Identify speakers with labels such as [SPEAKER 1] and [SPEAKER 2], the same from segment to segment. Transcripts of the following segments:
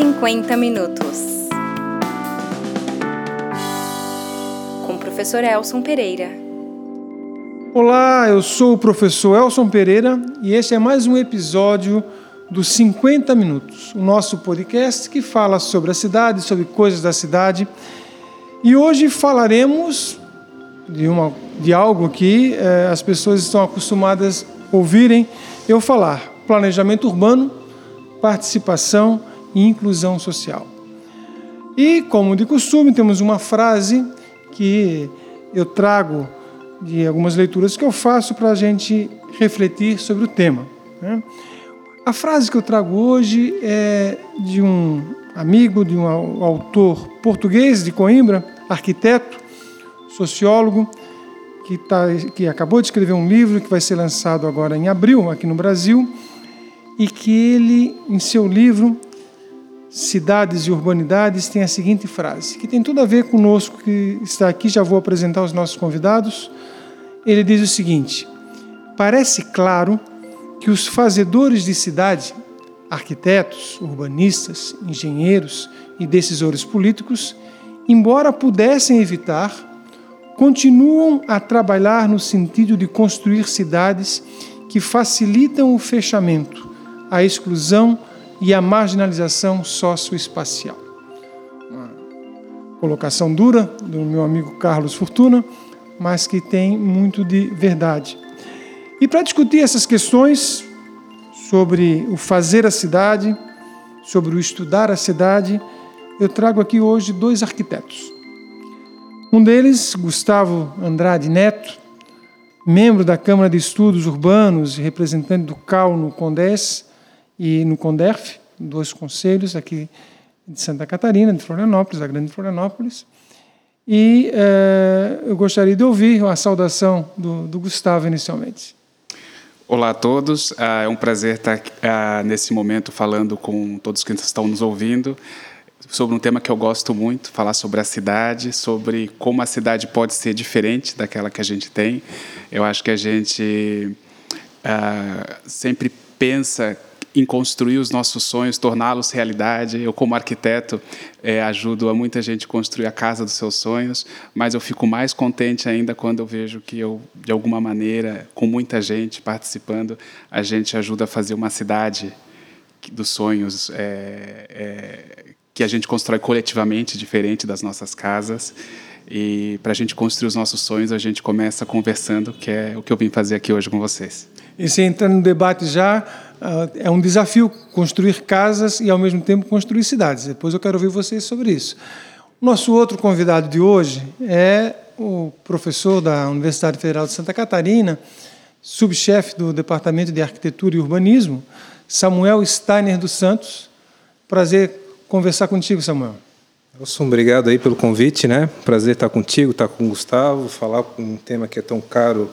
[SPEAKER 1] 50 minutos. Com o professor Elson Pereira.
[SPEAKER 2] Olá, eu sou o professor Elson Pereira e este é mais um episódio dos 50 Minutos, o nosso podcast que fala sobre a cidade, sobre coisas da cidade. E hoje falaremos de, uma, de algo que eh, as pessoas estão acostumadas a ouvirem eu falar: planejamento urbano, participação e inclusão social. E, como de costume, temos uma frase que eu trago de algumas leituras que eu faço para a gente refletir sobre o tema. Né? A frase que eu trago hoje é de um amigo, de um autor português de Coimbra, arquiteto, sociólogo, que, tá, que acabou de escrever um livro que vai ser lançado agora em abril aqui no Brasil, e que ele, em seu livro Cidades e Urbanidades, tem a seguinte frase, que tem tudo a ver conosco que está aqui, já vou apresentar os nossos convidados. Ele diz o seguinte: Parece claro que os fazedores de cidade, arquitetos, urbanistas, engenheiros e decisores políticos, embora pudessem evitar, continuam a trabalhar no sentido de construir cidades que facilitam o fechamento, a exclusão e a marginalização socioespacial. Uma colocação dura do meu amigo Carlos Fortuna, mas que tem muito de verdade. E para discutir essas questões sobre o fazer a cidade, sobre o estudar a cidade, eu trago aqui hoje dois arquitetos. Um deles, Gustavo Andrade Neto, membro da Câmara de Estudos Urbanos e representante do CAL no CONDES e no CONDERF, dois conselhos aqui de Santa Catarina, de Florianópolis, da Grande Florianópolis. E eh, eu gostaria de ouvir a saudação do, do Gustavo inicialmente.
[SPEAKER 3] Olá a todos, ah, é um prazer estar ah, nesse momento falando com todos que estão nos ouvindo sobre um tema que eu gosto muito, falar sobre a cidade, sobre como a cidade pode ser diferente daquela que a gente tem. Eu acho que a gente uh, sempre pensa em construir os nossos sonhos, torná-los realidade. Eu, como arquiteto, é, ajudo a muita gente construir a casa dos seus sonhos, mas eu fico mais contente ainda quando eu vejo que eu, de alguma maneira, com muita gente participando, a gente ajuda a fazer uma cidade dos sonhos é, é, que a gente constrói coletivamente, diferente das nossas casas. E para a gente construir os nossos sonhos, a gente começa conversando, que é o que eu vim fazer aqui hoje com vocês.
[SPEAKER 2] E se entrando no debate já, uh, é um desafio construir casas e, ao mesmo tempo, construir cidades. Depois eu quero ouvir vocês sobre isso. Nosso outro convidado de hoje é o professor da Universidade Federal de Santa Catarina, subchefe do Departamento de Arquitetura e Urbanismo, Samuel Steiner dos Santos. Prazer conversar contigo, Samuel.
[SPEAKER 4] Wilson, obrigado aí pelo convite, né? Prazer estar contigo, estar com o Gustavo, falar com um tema que é tão caro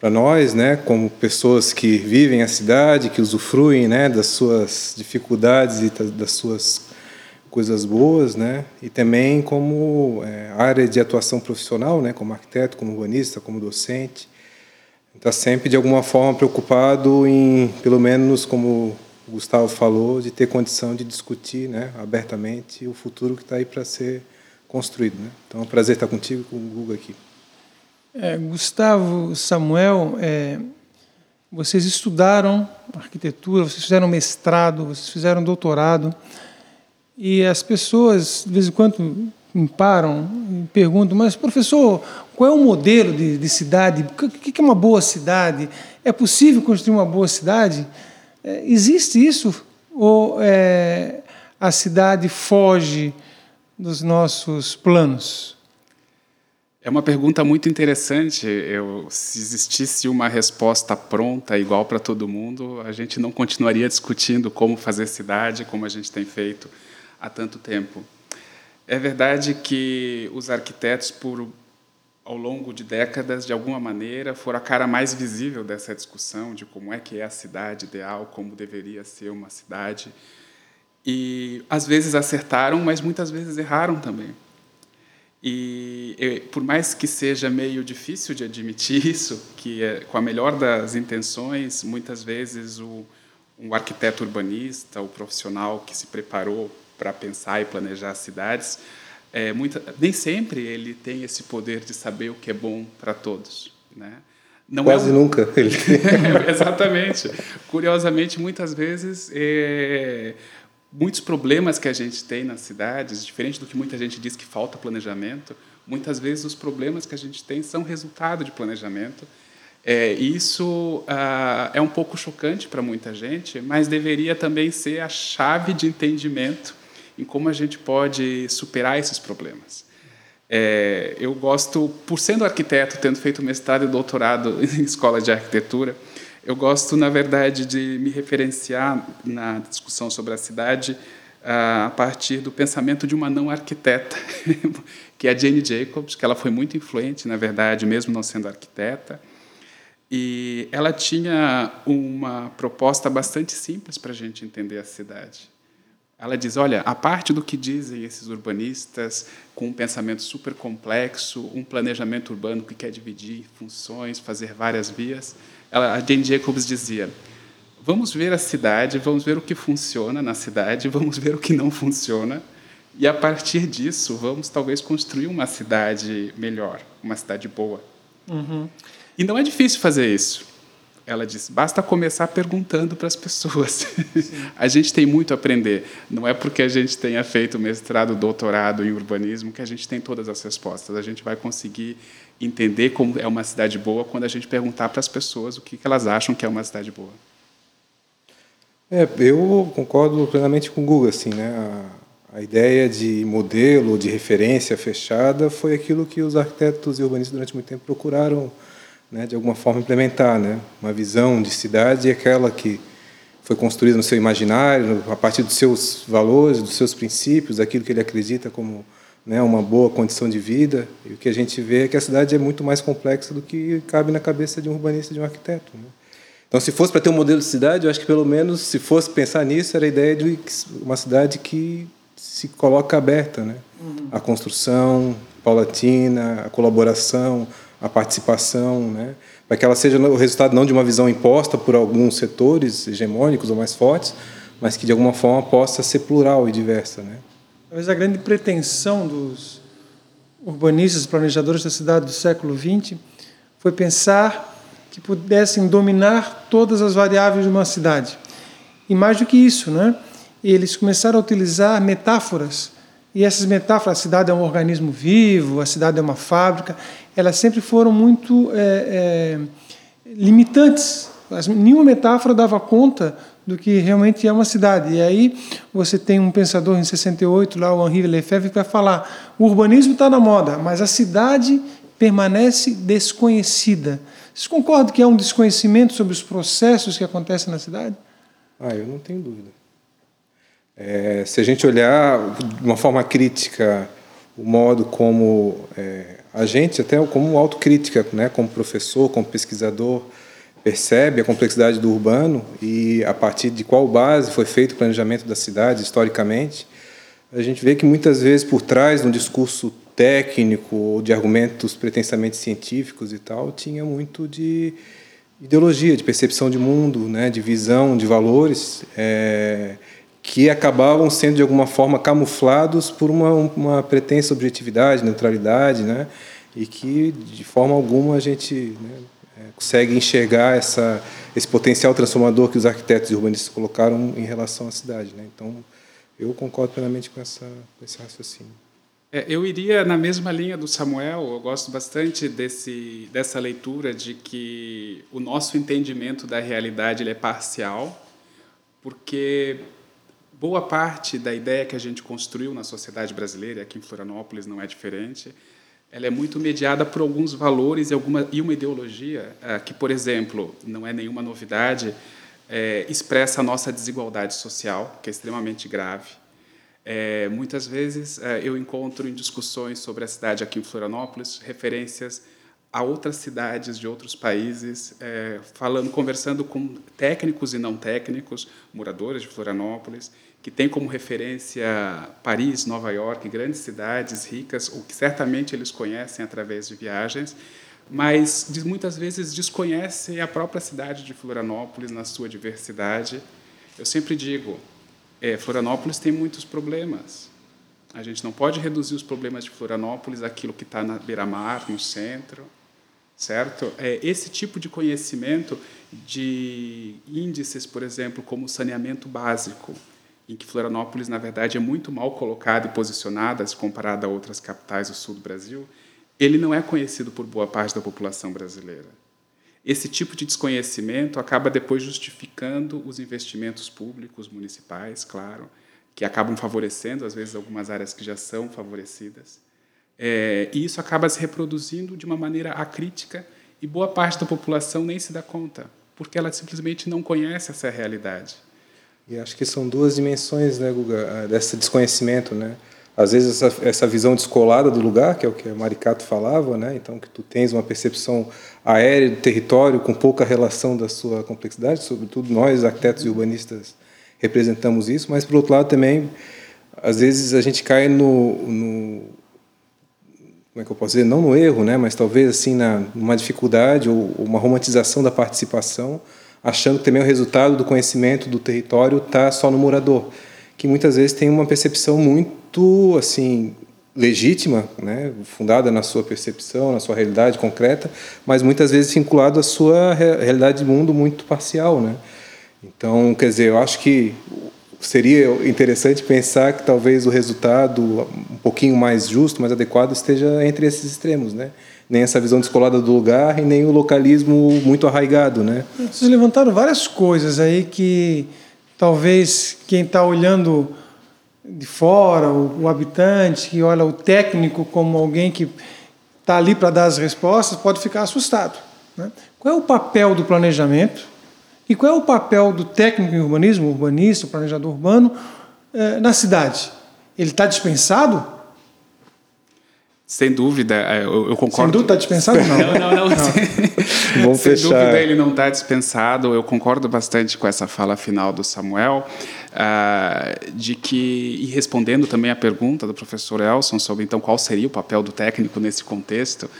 [SPEAKER 4] para nós, né? Como pessoas que vivem a cidade, que usufruem, né? Das suas dificuldades e das suas coisas boas, né? E também como é, área de atuação profissional, né? Como arquiteto, como urbanista, como docente, está sempre de alguma forma preocupado em, pelo menos como o Gustavo falou, de ter condição de discutir né, abertamente o futuro que está aí para ser construído. Né? Então é um prazer estar contigo com o Google aqui.
[SPEAKER 2] É, Gustavo, Samuel, é, vocês estudaram arquitetura, vocês fizeram mestrado, vocês fizeram doutorado, e as pessoas, de vez em quando, me param e perguntam, mas professor, qual é o modelo de, de cidade? O que é uma boa cidade? É possível construir uma boa cidade? É, existe isso? Ou é, a cidade foge dos nossos planos?
[SPEAKER 3] É uma pergunta muito interessante. Eu, se existisse uma resposta pronta, igual para todo mundo, a gente não continuaria discutindo como fazer cidade, como a gente tem feito há tanto tempo. É verdade que os arquitetos, por ao longo de décadas, de alguma maneira, foram a cara mais visível dessa discussão de como é que é a cidade ideal, como deveria ser uma cidade. E às vezes acertaram, mas muitas vezes erraram também. E por mais que seja meio difícil de admitir isso, que é, com a melhor das intenções, muitas vezes o, um arquiteto urbanista, o profissional que se preparou para pensar e planejar cidades, é, muita, nem sempre ele tem esse poder de saber o que é bom para todos, né?
[SPEAKER 4] Não Quase é um... nunca. Ele...
[SPEAKER 3] Exatamente. Curiosamente, muitas vezes, é... muitos problemas que a gente tem nas cidades, diferente do que muita gente diz que falta planejamento, muitas vezes os problemas que a gente tem são resultado de planejamento. É, isso ah, é um pouco chocante para muita gente, mas deveria também ser a chave de entendimento em como a gente pode superar esses problemas. É, eu gosto, por sendo arquiteto, tendo feito mestrado e doutorado em escola de arquitetura, eu gosto, na verdade, de me referenciar na discussão sobre a cidade a partir do pensamento de uma não arquiteta, que é a Jane Jacobs, que ela foi muito influente, na verdade, mesmo não sendo arquiteta. E ela tinha uma proposta bastante simples para a gente entender a cidade. Ela diz: olha, a parte do que dizem esses urbanistas, com um pensamento super complexo, um planejamento urbano que quer dividir funções, fazer várias vias, ela, a Jane Jacobs dizia: vamos ver a cidade, vamos ver o que funciona na cidade, vamos ver o que não funciona, e a partir disso, vamos talvez construir uma cidade melhor, uma cidade boa. Uhum. E não é difícil fazer isso. Ela diz: basta começar perguntando para as pessoas. a gente tem muito a aprender. Não é porque a gente tenha feito mestrado, doutorado em urbanismo que a gente tem todas as respostas. A gente vai conseguir entender como é uma cidade boa quando a gente perguntar para as pessoas o que elas acham que é uma cidade boa.
[SPEAKER 4] É, eu concordo plenamente com o Google. Assim, né? A, a ideia de modelo, de referência fechada, foi aquilo que os arquitetos e urbanistas durante muito tempo procuraram né, de alguma forma implementar, né, uma visão de cidade aquela que foi construída no seu imaginário, a partir dos seus valores, dos seus princípios, daquilo que ele acredita como né, uma boa condição de vida. E o que a gente vê é que a cidade é muito mais complexa do que cabe na cabeça de um urbanista, de um arquiteto. Né? Então, se fosse para ter um modelo de cidade, eu acho que pelo menos, se fosse pensar nisso, era a ideia de uma cidade que se coloca aberta, né? Uhum. A construção paulatina, a colaboração, a participação, né? para que ela seja o resultado não de uma visão imposta por alguns setores hegemônicos ou mais fortes, mas que de alguma forma possa ser plural e diversa. Né?
[SPEAKER 2] Talvez a grande pretensão dos urbanistas, planejadores da cidade do século XX foi pensar que pudessem dominar todas as variáveis de uma cidade. E mais do que isso, né? eles começaram a utilizar metáforas e essas metáforas, a cidade é um organismo vivo, a cidade é uma fábrica, elas sempre foram muito é, é, limitantes. Nenhuma metáfora dava conta do que realmente é uma cidade. E aí você tem um pensador em 68, lá o Henri Lefebvre, que vai falar: o urbanismo está na moda, mas a cidade permanece desconhecida. Vocês concordam que há um desconhecimento sobre os processos que acontecem na cidade?
[SPEAKER 4] Ah, eu não tenho dúvida. É, se a gente olhar de uma forma crítica o modo como é, a gente, até como autocrítica, né, como professor, como pesquisador, percebe a complexidade do urbano e a partir de qual base foi feito o planejamento da cidade historicamente, a gente vê que muitas vezes por trás de um discurso técnico ou de argumentos pretensamente científicos e tal, tinha muito de ideologia, de percepção de mundo, né, de visão, de valores. É, que acabavam sendo de alguma forma camuflados por uma, uma pretensa objetividade, neutralidade, né? e que de forma alguma a gente né, é, consegue enxergar essa, esse potencial transformador que os arquitetos e urbanistas colocaram em relação à cidade. Né? Então, eu concordo plenamente com, essa, com esse raciocínio.
[SPEAKER 3] É, eu iria na mesma linha do Samuel. Eu gosto bastante desse, dessa leitura de que o nosso entendimento da realidade é parcial, porque boa parte da ideia que a gente construiu na sociedade brasileira, aqui em Florianópolis não é diferente, ela é muito mediada por alguns valores e, alguma, e uma ideologia é, que, por exemplo, não é nenhuma novidade, é, expressa a nossa desigualdade social, que é extremamente grave. É, muitas vezes é, eu encontro em discussões sobre a cidade aqui em Florianópolis referências a outras cidades de outros países, falando, conversando com técnicos e não técnicos, moradores de Florianópolis, que tem como referência Paris, Nova York, grandes cidades ricas, o que certamente eles conhecem através de viagens, mas muitas vezes desconhecem a própria cidade de Florianópolis na sua diversidade Eu sempre digo, é, Florianópolis tem muitos problemas. A gente não pode reduzir os problemas de Florianópolis àquilo que está na beira-mar, no centro, certo? É, esse tipo de conhecimento de índices, por exemplo, como saneamento básico, em que Florianópolis, na verdade, é muito mal colocada e posicionada, se comparada a outras capitais do sul do Brasil, ele não é conhecido por boa parte da população brasileira. Esse tipo de desconhecimento acaba depois justificando os investimentos públicos municipais, claro, que acabam favorecendo, às vezes, algumas áreas que já são favorecidas. É, e isso acaba se reproduzindo de uma maneira acrítica e boa parte da população nem se dá conta, porque ela simplesmente não conhece essa realidade.
[SPEAKER 4] E acho que são duas dimensões, né, Guga, desse desconhecimento, né? Às vezes essa, essa visão descolada do lugar, que é o que Maricato falava, né? Então que tu tens uma percepção aérea do território com pouca relação da sua complexidade, sobretudo nós arquitetos e urbanistas representamos isso, mas por outro lado também às vezes a gente cai no, no como é que eu posso dizer, não no erro, né, mas talvez assim na numa dificuldade ou uma romantização da participação, achando que também o resultado do conhecimento do território está só no morador, que muitas vezes tem uma percepção muito assim legítima, né, fundada na sua percepção, na sua realidade concreta, mas muitas vezes vinculado à sua realidade de mundo muito parcial, né? Então, quer dizer, eu acho que seria interessante pensar que talvez o resultado um pouquinho mais justo, mais adequado, esteja entre esses extremos, né? Nem essa visão descolada do lugar e nem o localismo muito arraigado, né?
[SPEAKER 2] Vocês levantaram várias coisas aí que talvez quem está olhando de fora, o, o, habitante que olha o técnico como alguém que está ali para dar as respostas, pode ficar assustado. Né? Qual é o papel do planejamento e qual é o papel do técnico em urbanismo, urbanista, planejador urbano, eh, na cidade? Ele está dispensado?
[SPEAKER 3] Sem dúvida, é, eu, eu concordo.
[SPEAKER 2] Sem dúvida está dispensado? Não,
[SPEAKER 3] não, não. não. Vamos Sem fechar. dúvida ele não está dispensado. Eu concordo bastante com essa fala final do Samuel, uh, de que, e respondendo também a pergunta do professor Elson sobre então qual seria o papel do técnico nesse contexto,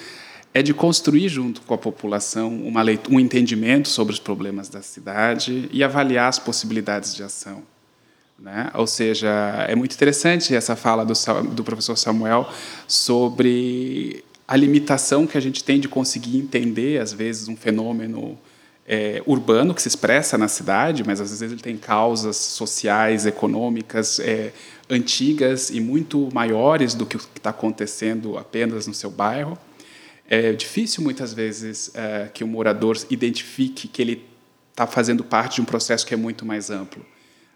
[SPEAKER 3] é de construir junto com a população uma leitura, um entendimento sobre os problemas da cidade e avaliar as possibilidades de ação. Né? Ou seja, é muito interessante essa fala do, do professor Samuel sobre a limitação que a gente tem de conseguir entender, às vezes, um fenômeno é, urbano que se expressa na cidade, mas às vezes ele tem causas sociais, econômicas é, antigas e muito maiores do que o que está acontecendo apenas no seu bairro. É difícil muitas vezes é, que o morador identifique que ele está fazendo parte de um processo que é muito mais amplo,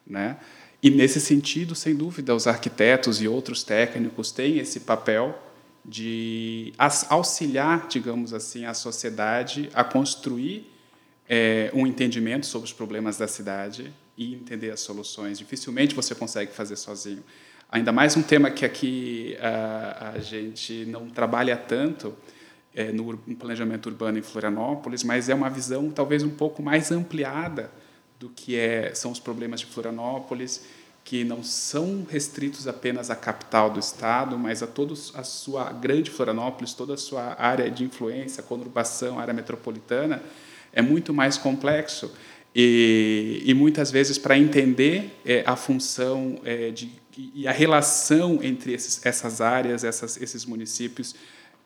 [SPEAKER 3] né? E, nesse sentido, sem dúvida, os arquitetos e outros técnicos têm esse papel de auxiliar, digamos assim, a sociedade a construir é, um entendimento sobre os problemas da cidade e entender as soluções. Dificilmente você consegue fazer sozinho. Ainda mais um tema que aqui a, a gente não trabalha tanto é, no, planejamento urbano em Florianópolis, mas é uma visão talvez um pouco mais ampliada do que é, são os problemas de Florianópolis, que não são restritos apenas à capital do estado, mas a toda a sua grande Florianópolis, toda a sua área de influência, conurbação, área metropolitana, é muito mais complexo. E, e muitas vezes, para entender é, a função é, de, e a relação entre esses, essas áreas, essas, esses municípios,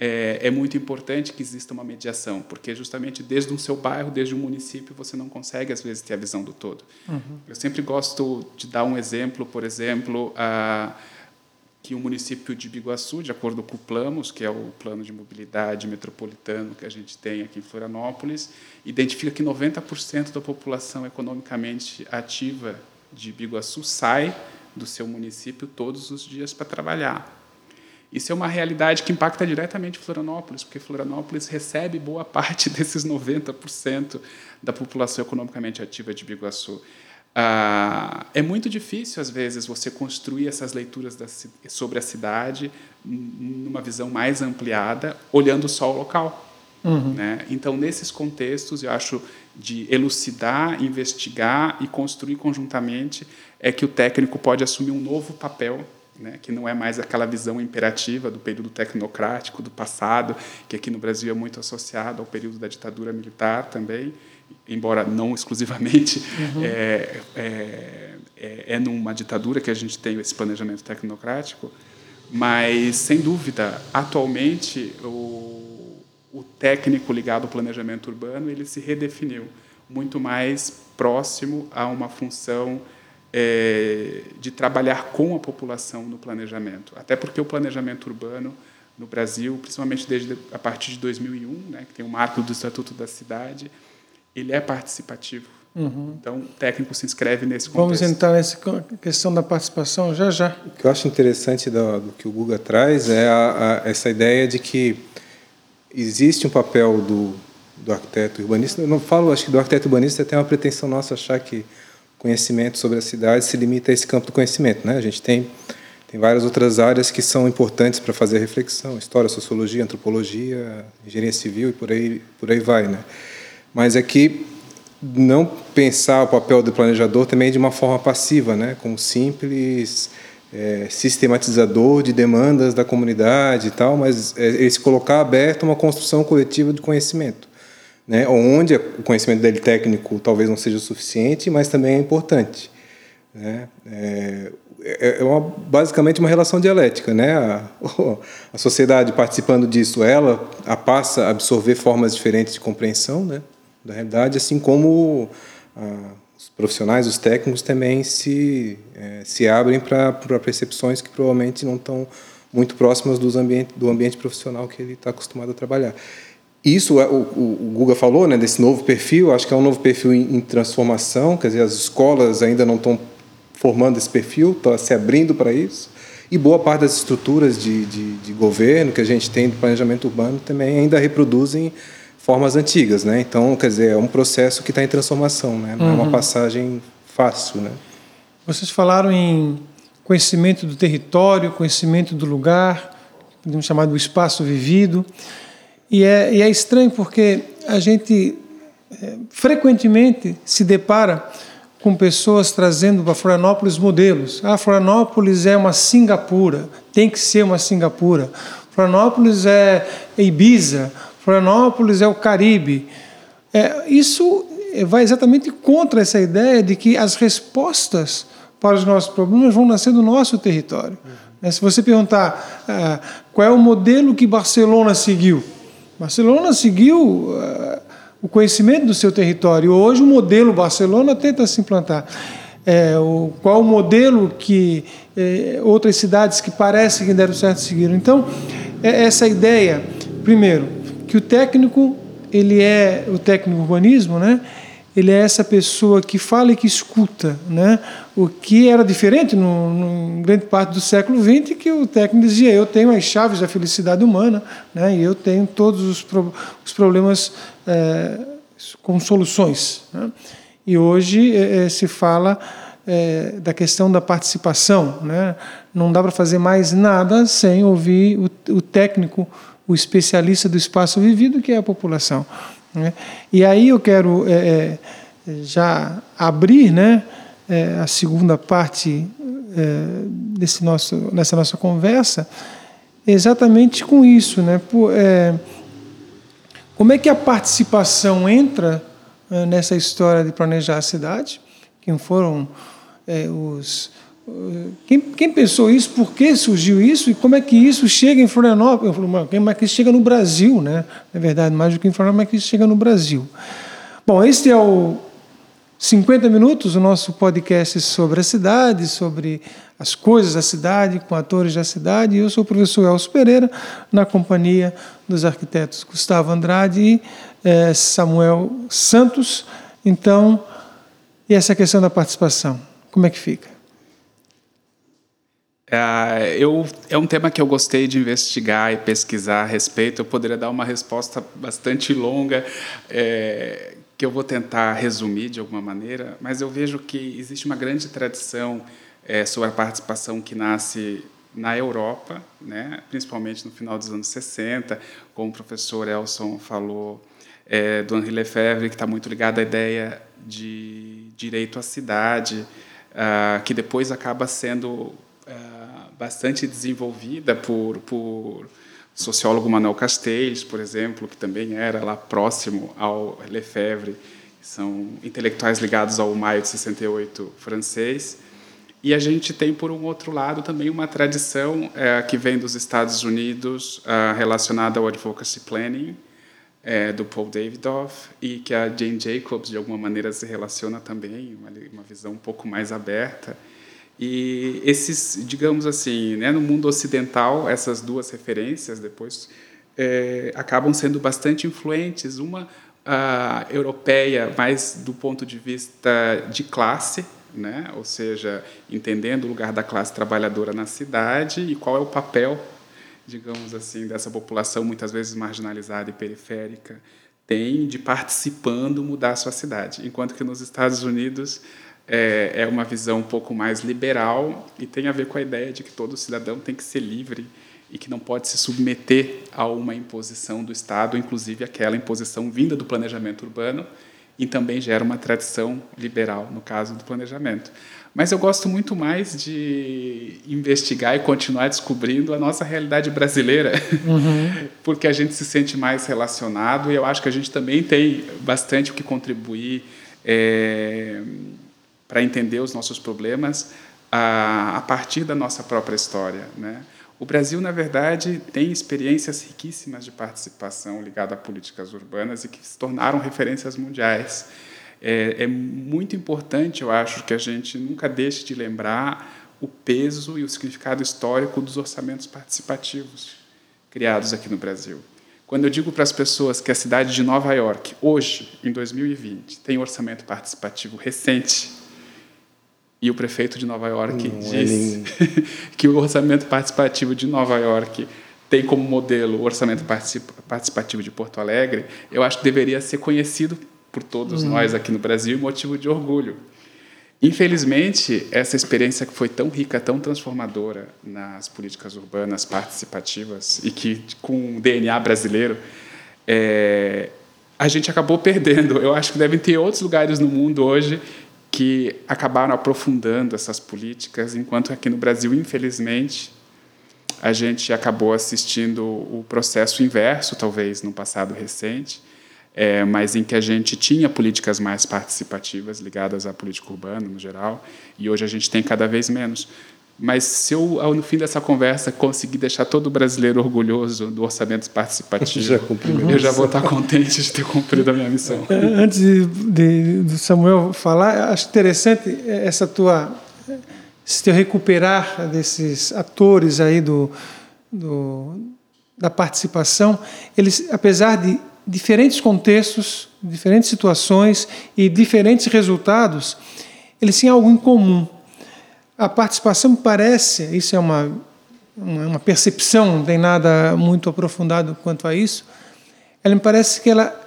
[SPEAKER 3] é, é, muito importante que exista uma mediação, porque justamente desde o seu bairro, desde o município, você não consegue, às vezes, ter a visão do todo. Uhum. Eu sempre gosto de dar um exemplo, por exemplo, a, que o município de Biguaçu, de acordo com o Planos, que é o plano de mobilidade metropolitano que a gente tem aqui em Florianópolis, identifica que 90% da população economicamente ativa de Biguaçu sai do seu município todos os dias para trabalhar. Isso é uma realidade que impacta diretamente Florianópolis, porque Florianópolis recebe boa parte desses 90% da população economicamente ativa de Biguaçu. Ah, é muito difícil, às vezes, você construir essas leituras da, sobre a cidade numa visão mais ampliada, olhando só o local. Uhum. Né? Então, nesses contextos, eu acho de elucidar, investigar e construir conjuntamente é que o técnico pode assumir um novo papel né, que não é mais aquela visão imperativa do período tecnocrático do passado, que aqui no Brasil é muito associado ao período da ditadura militar também, embora não exclusivamente, uhum. é, é, é, é numa ditadura que a gente tem esse planejamento tecnocrático, mas, sem dúvida, atualmente, o, o técnico ligado ao planejamento urbano ele se redefiniu muito mais próximo a uma função é, de trabalhar com a população no planejamento. Até porque o planejamento urbano no Brasil, principalmente desde a partir de 2001, né, que tem o marco do Estatuto da Cidade, ele é participativo. Uhum. Então, o técnico se inscreve nesse
[SPEAKER 2] contexto. Vamos entrar nessa questão da participação já já.
[SPEAKER 4] O que eu acho interessante do, do que o Guga traz é a, a, essa ideia de que existe um papel do, do arquiteto urbanista. Eu não falo, acho que do arquiteto urbanista tem uma pretensão nossa achar que conhecimento sobre a cidade se limita a esse campo do conhecimento. Né? A gente tem, tem várias outras áreas que são importantes para fazer a reflexão: história, sociologia, antropologia, engenharia civil e por aí, por aí vai. Né? Mas é que não pensar o papel do planejador também de uma forma passiva, né, como simples é, sistematizador de demandas da comunidade e tal, mas é, ele se colocar aberto a uma construção coletiva de conhecimento, né, onde o conhecimento dele técnico talvez não seja suficiente, mas também é importante. Né, é, é, é uma, basicamente uma relação dialética, né? A, a sociedade participando disso, ela a passa a absorver formas diferentes de compreensão, né? da realidade, assim como ah, os profissionais, os técnicos também se, é, se abrem para percepções que provavelmente não estão muito próximas dos ambiente, do ambiente profissional que ele está acostumado a trabalhar. Isso, é, o, o, Guga falou, né, desse novo perfil, acho que é um novo perfil em, em transformação, quer dizer, as escolas ainda não estão formando esse perfil, estão se abrindo para isso, e boa parte das estruturas de, de, de governo que a gente tem do planejamento urbano também ainda reproduzem formas antigas, né? Então, quer dizer, é um processo que está em transformação, né? Não uhum. é uma uhum. passagem fácil, né?
[SPEAKER 2] Vocês falaram em conhecimento do território, conhecimento do lugar, podemos chamar do espaço vivido, e é, e é estranho porque a gente é, frequentemente se depara com pessoas trazendo para Florianópolis modelos. Ah, Florianópolis é uma Singapura, tem que ser uma Singapura. Florianópolis é Ibiza, Florianópolis é o Caribe. É, isso vai exatamente contra essa ideia de que as respostas para os nossos problemas vão nascer do nosso território. Uhum. Se você perguntar ah, qual é o modelo que Barcelona seguiu, Barcelona seguiu uh, o conhecimento do seu território. Hoje o modelo Barcelona tenta se implantar. É, o, qual o modelo que é, outras cidades que parecem que deram certo seguiram. Então, é essa ideia, primeiro, que o técnico, ele é o técnico urbanismo, né? Ele é essa pessoa que fala e que escuta, né? O que era diferente no, no grande parte do século XX, que o técnico dizia: eu tenho as chaves da felicidade humana, né? E eu tenho todos os, pro, os problemas é, com soluções. Né? E hoje é, se fala é, da questão da participação, né? Não dá para fazer mais nada sem ouvir o, o técnico o especialista do espaço vivido, que é a população. Né? E aí eu quero é, é, já abrir né, é, a segunda parte é, desse nosso, nessa nossa conversa, exatamente com isso. Né? Por, é, como é que a participação entra é, nessa história de planejar a cidade? Quem foram os quem, quem, pensou isso? Por que surgiu isso? E como é que isso chega em Florianópolis? Eu falo, como é que isso chega no Brasil, né? É verdade, mais do que em Florianópolis, como é que isso chega no Brasil? Bom, este é o 50 minutos, o nosso podcast sobre a cidade, sobre as coisas da cidade, com atores da cidade. Eu sou o professor Elcio Pereira, na companhia dos arquitetos Gustavo Andrade e eh, Samuel Santos. Então, e essa questão da participação, como é que fica?
[SPEAKER 3] É, eu, é um tema que eu gostei de investigar e pesquisar a respeito. Eu poderia dar uma resposta bastante longa, é, que eu vou tentar resumir de alguma maneira, mas eu vejo que existe uma grande tradição é, sobre a participação que nasce na Europa, né, principalmente no final dos anos 60, como o professor Elson falou, é, do Henri Lefebvre, que está muito ligado à ideia de direito à cidade, uh, que depois acaba sendo bastante desenvolvida por, por sociólogo Manuel Castells, por exemplo, que também era lá próximo ao Lefebvre, são intelectuais ligados ao Maio de 68 francês. E a gente tem, por um outro lado, também uma tradição é, que vem dos Estados Unidos é, relacionada ao advocacy planning, é, do Paul Davidoff, e que a Jane Jacobs, de alguma maneira, se relaciona também, uma, uma visão um pouco mais aberta. E esses, digamos assim, né, no mundo ocidental, essas duas referências depois é, acabam sendo bastante influentes. Uma a europeia, mais do ponto de vista de classe, né? ou seja, entendendo o lugar da classe trabalhadora na cidade e qual é o papel, digamos assim, dessa população muitas vezes marginalizada e periférica tem de participando mudar a sua cidade, enquanto que nos Estados Unidos é, é uma visão um pouco mais liberal e tem a ver com a ideia de que todo cidadão tem que ser livre e que não pode se submeter a uma imposição do Estado, inclusive aquela imposição vinda do planejamento urbano, e também gera uma tradição liberal no caso do planejamento. Mas eu gosto muito mais de investigar e continuar descobrindo a nossa realidade brasileira, uhum. porque a gente se sente mais relacionado e eu acho que a gente também tem bastante o que contribuir é, para entender os nossos problemas a, a partir da nossa própria história, né? O Brasil, na verdade, tem experiências riquíssimas de participação ligada a políticas urbanas e que se tornaram referências mundiais. É, é, muito importante, eu acho, que a gente nunca deixe de lembrar o peso e o significado histórico dos orçamentos participativos criados aqui no Brasil. Quando eu digo para as pessoas que a cidade de Nova York, hoje, em 2020, tem orçamento participativo recente, e o prefeito de Nova York é disse é que o orçamento participativo de Nova York tem como modelo o orçamento participativo de Porto Alegre, eu acho que deveria ser conhecido por todos uhum. nós aqui no Brasil e motivo de orgulho. Infelizmente, essa experiência que foi tão rica, tão transformadora nas políticas urbanas participativas e que com o DNA brasileiro, é, a gente acabou perdendo. Eu acho que devem ter outros lugares no mundo hoje que acabaram aprofundando essas políticas, enquanto aqui no Brasil, infelizmente, a gente acabou assistindo o processo inverso, talvez, no passado recente, é, mas em que a gente tinha políticas mais participativas ligadas à política urbana, no geral, e hoje a gente tem cada vez menos. Mas se eu, no fim dessa conversa, conseguir deixar todo brasileiro orgulhoso do orçamento participativo, já eu já vou estar contente de ter cumprido a minha missão.
[SPEAKER 2] É, antes de, de, do Samuel falar, acho interessante essa tua esse teu recuperar desses atores aí do, do da participação. Eles, apesar de diferentes contextos, diferentes situações e diferentes resultados, eles têm algo em comum a participação parece, isso é uma, uma percepção, não tem nada muito aprofundado quanto a isso, ela me parece que ela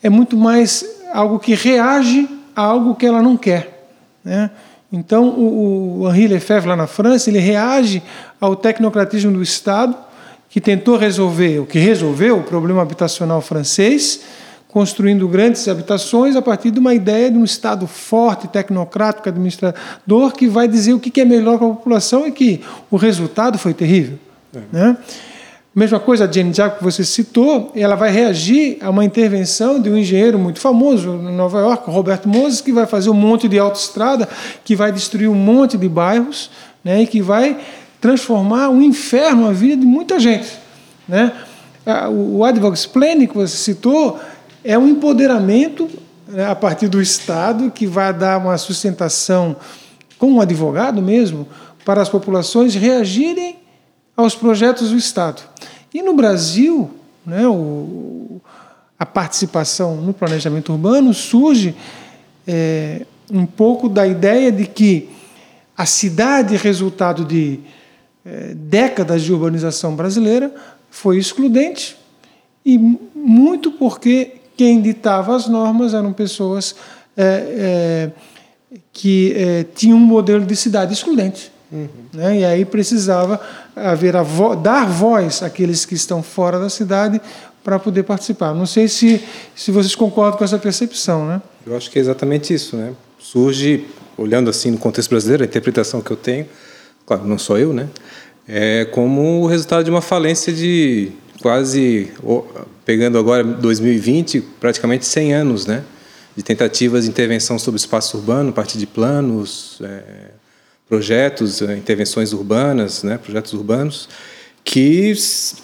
[SPEAKER 2] é muito mais algo que reage a algo que ela não quer. Né? Então, o, o Henri Lefebvre, lá na França, ele reage ao tecnocratismo do Estado, que tentou resolver, o que resolveu o problema habitacional francês, construindo grandes habitações a partir de uma ideia de um Estado forte, tecnocrático, administrador, que vai dizer o que é melhor para a população e que o resultado foi terrível. É. Né? Mesma coisa, a Jane Jacques, que você citou, ela vai reagir a uma intervenção de um engenheiro muito famoso em Nova York, Roberto Moses, que vai fazer um monte de autoestrada, que vai destruir um monte de bairros né, e que vai transformar um inferno a vida de muita gente. Né? O Advocacy Planning, que você citou, é um empoderamento né, a partir do Estado que vai dar uma sustentação com um advogado mesmo para as populações reagirem aos projetos do Estado. E no Brasil, né, o, a participação no planejamento urbano surge é, um pouco da ideia de que a cidade, resultado de é, décadas de urbanização brasileira, foi excludente, e muito porque quem ditava as normas eram pessoas é, é, que é, tinham um modelo de cidade excludente. Uhum. Né? E aí precisava haver vo dar voz àqueles que estão fora da cidade para poder participar. Não sei se, se vocês concordam com essa percepção, né?
[SPEAKER 4] Eu acho que é exatamente isso, né? Surge, olhando assim no contexto brasileiro, a interpretação que eu tenho, claro, não sou eu, né? É como o resultado de uma falência de quase pegando agora 2020, praticamente 100 anos, né? de tentativas de intervenção sobre o espaço urbano, a partir de planos, é, projetos, é, intervenções urbanas, né, projetos urbanos, que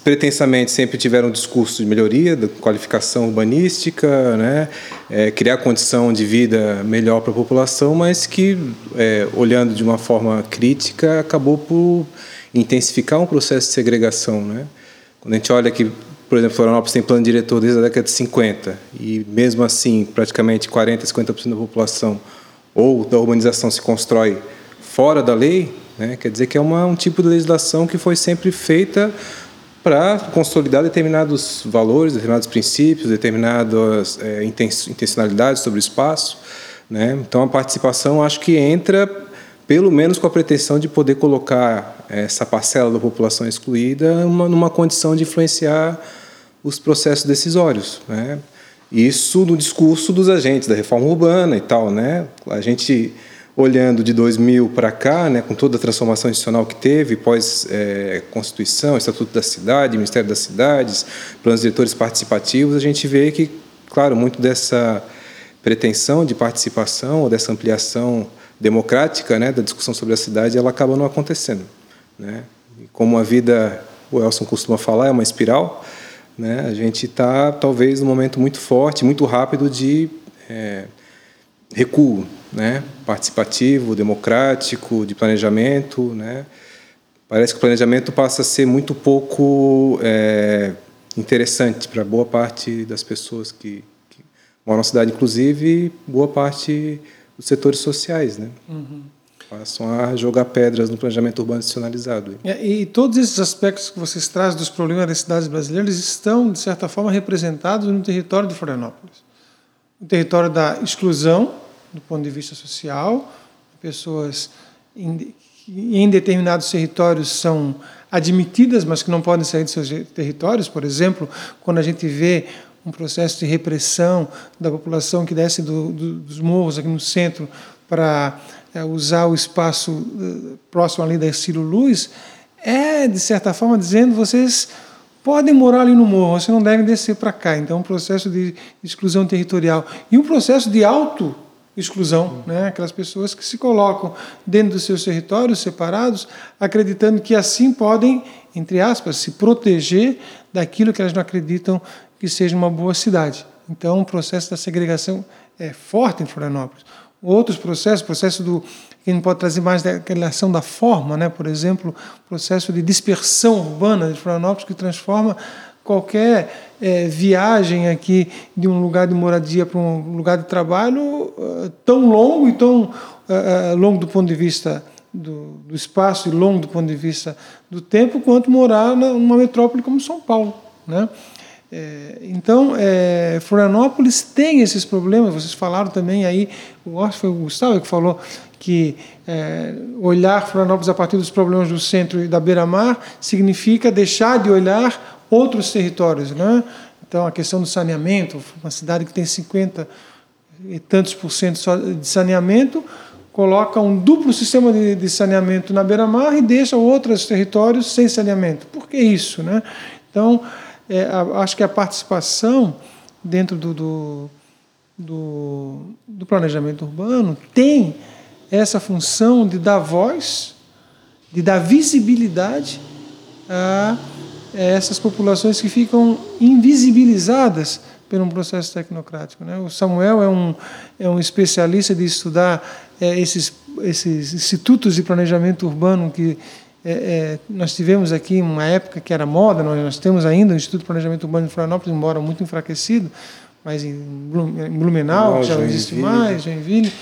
[SPEAKER 4] pretensamente sempre tiveram um discurso de melhoria da qualificação urbanística, né, é, criar condição de vida melhor para a população, mas que, é, olhando de uma forma crítica, acabou por intensificar um processo de segregação. Né? Quando a gente olha que por exemplo, Florianópolis tem plano diretor desde a década de 50 e mesmo assim praticamente 40, 50% da população ou da urbanização se constrói fora da lei, né? quer dizer que é uma, um tipo de legislação que foi sempre feita para consolidar determinados valores, determinados princípios, determinadas é, intencionalidades sobre o espaço. Né? Então a participação acho que entra pelo menos com a pretensão de poder colocar essa parcela da população excluída numa, numa condição de influenciar os processos decisórios. Né? Isso no discurso dos agentes da reforma urbana e tal. Né? A gente, olhando de 2000 para cá, né, com toda a transformação institucional que teve, pós-Constituição, é, Estatuto da Cidade, Ministério das Cidades, planos diretores participativos, a gente vê que, claro, muito dessa pretensão de participação ou dessa ampliação democrática né, da discussão sobre a cidade, ela acaba não acontecendo. Né? E como a vida, o Elson costuma falar, é uma espiral, né? a gente está talvez num momento muito forte, muito rápido de é, recuo né? participativo, democrático, de planejamento. Né? Parece que o planejamento passa a ser muito pouco é, interessante para boa parte das pessoas que, que moram na cidade, inclusive boa parte os setores sociais, né? Uhum. Passam a jogar pedras no planejamento urbano institucionalizado.
[SPEAKER 2] É, e todos esses aspectos que vocês trazem dos problemas das cidades brasileiras estão, de certa forma, representados no território de Florianópolis. O território da exclusão, do ponto de vista social, pessoas em, em determinados territórios são admitidas, mas que não podem sair de seus territórios. Por exemplo, quando a gente vê um processo de repressão da população que desce do, do, dos morros aqui no centro para é, usar o espaço uh, próximo ali da Ciro Luz, é, de certa forma, dizendo vocês podem morar ali no morro, vocês não devem descer para cá. Então, um processo de exclusão territorial. E um processo de auto exclusão, né? aquelas pessoas que se colocam dentro dos seus territórios separados, acreditando que assim podem, entre aspas, se proteger daquilo que elas não acreditam que seja uma boa cidade. Então, o processo da segregação é forte em Florianópolis. Outros processos, processo do que gente pode trazer mais da ação da forma, né? por exemplo, processo de dispersão urbana de Florianópolis que transforma qualquer é, viagem aqui de um lugar de moradia para um lugar de trabalho uh, tão longo e tão uh, longo do ponto de vista do, do, espaço e longo do ponto de vista do tempo quanto morar numa metrópole como São Paulo, né? É, então, é, Florianópolis tem esses problemas. Vocês falaram também aí, o foi o Gustavo que falou que é, olhar Florianópolis a partir dos problemas do centro e da beira-mar significa deixar de olhar outros territórios, né? Então, a questão do saneamento, uma cidade que tem 50 e tantos por cento de saneamento, coloca um duplo sistema de, de saneamento na beira-mar e deixa outros territórios sem saneamento. Por que isso, né? Então, é, a, acho que a participação dentro do, do, do, do planejamento urbano tem essa função de dar voz, de dar visibilidade a essas populações que ficam invisibilizadas pelo processo tecnocrático. Né? O Samuel é um, é um especialista de estudar é, esses, esses institutos de planejamento urbano que é, é, nós tivemos aqui uma época que era moda, nós, nós temos ainda o Instituto de Planejamento Urbano de Florianópolis, embora muito enfraquecido, mas em Blumenau, que já não existe mais, Joinville.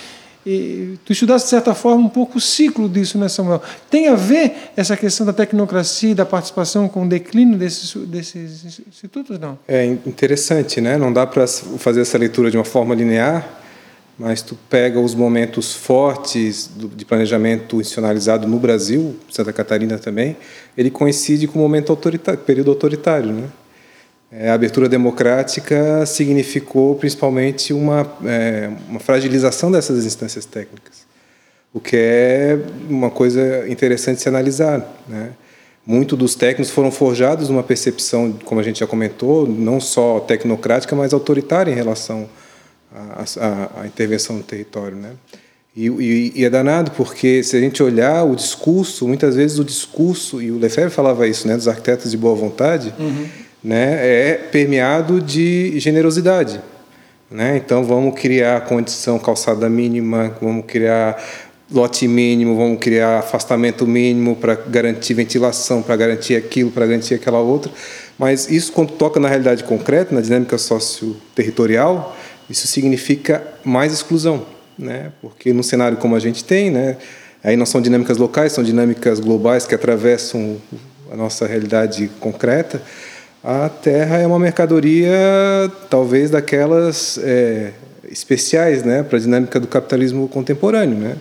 [SPEAKER 2] E tu estudaste, de certa forma, um pouco o ciclo disso, né, Samuel? Tem a ver essa questão da tecnocracia e da participação com o declínio desses, desses institutos, não?
[SPEAKER 4] É interessante, né? Não dá para fazer essa leitura de uma forma linear, mas tu pega os momentos fortes do, de planejamento institucionalizado no Brasil, Santa Catarina também, ele coincide com o momento autoritário, período autoritário, né? É, a abertura democrática significou principalmente uma, é, uma fragilização dessas instâncias técnicas, o que é uma coisa interessante se analisar, né? Muitos dos técnicos foram forjados numa percepção, como a gente já comentou, não só tecnocrática, mas autoritária em relação a, a, a intervenção no território, né? E, e, e, é danado porque se a gente olhar o discurso, muitas vezes o discurso e o Lefebvre falava isso, né, dos arquitetos de boa vontade, uhum. né, é permeado de generosidade, né? Então vamos criar condição calçada mínima, vamos criar lote mínimo, vamos criar afastamento mínimo para garantir ventilação, para garantir aquilo, para garantir aquela outra. Mas isso, quando toca na realidade concreta, na dinâmica socio-territorial, isso significa mais exclusão, né? Porque no cenário como a gente tem, né? Aí não são dinâmicas locais, são dinâmicas globais que atravessam a nossa realidade concreta. A terra é uma mercadoria, talvez daquelas é, especiais, né, para a dinâmica do capitalismo contemporâneo, né?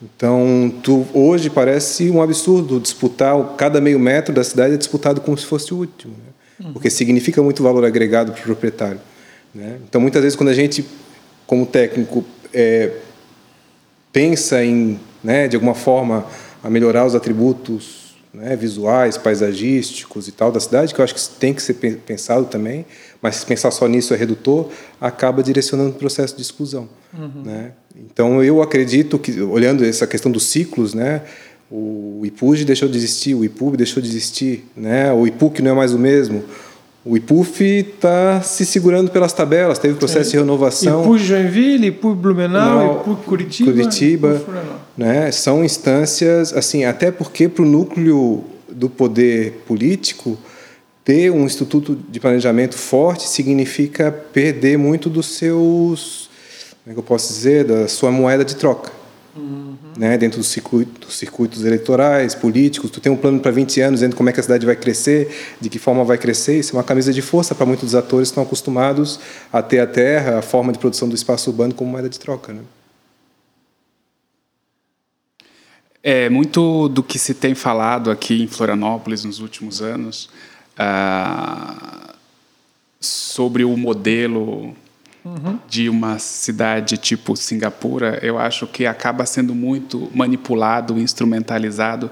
[SPEAKER 4] Então, tu, hoje parece um absurdo disputar cada meio metro da cidade é disputado como se fosse o último, né? uhum. porque significa muito valor agregado para o proprietário. Né? Então, muitas vezes, quando a gente, como técnico, é, pensa em, né, de alguma forma, a melhorar os atributos né, visuais, paisagísticos e tal da cidade, que eu acho que tem que ser pensado também, mas se pensar só nisso é redutor, acaba direcionando o processo de exclusão. Uhum. Né? Então, eu acredito que, olhando essa questão dos ciclos, né, o IPUG deixou de existir, o IPUB deixou de existir, né, o IPUC não é mais o mesmo, o IPUF está se segurando pelas tabelas, teve processo de renovação.
[SPEAKER 2] IPUG Joinville, IPUG Blumenau, IPUG Curitiba.
[SPEAKER 4] Curitiba né, são instâncias, assim, até porque para o núcleo do poder político, ter um instituto de planejamento forte significa perder muito dos seus, como é que eu posso dizer, da sua moeda de troca. Uhum. Né, dentro dos circuitos, dos circuitos, eleitorais, políticos, tu tem um plano para 20 anos, dentro como é que a cidade vai crescer, de que forma vai crescer, isso é uma camisa de força para muitos dos atores que estão acostumados a ter a terra, a forma de produção do espaço urbano como moeda de troca. Né?
[SPEAKER 3] É, muito do que se tem falado aqui em Florianópolis nos últimos anos ah, sobre o modelo uhum. de uma cidade tipo Singapura, eu acho que acaba sendo muito manipulado, instrumentalizado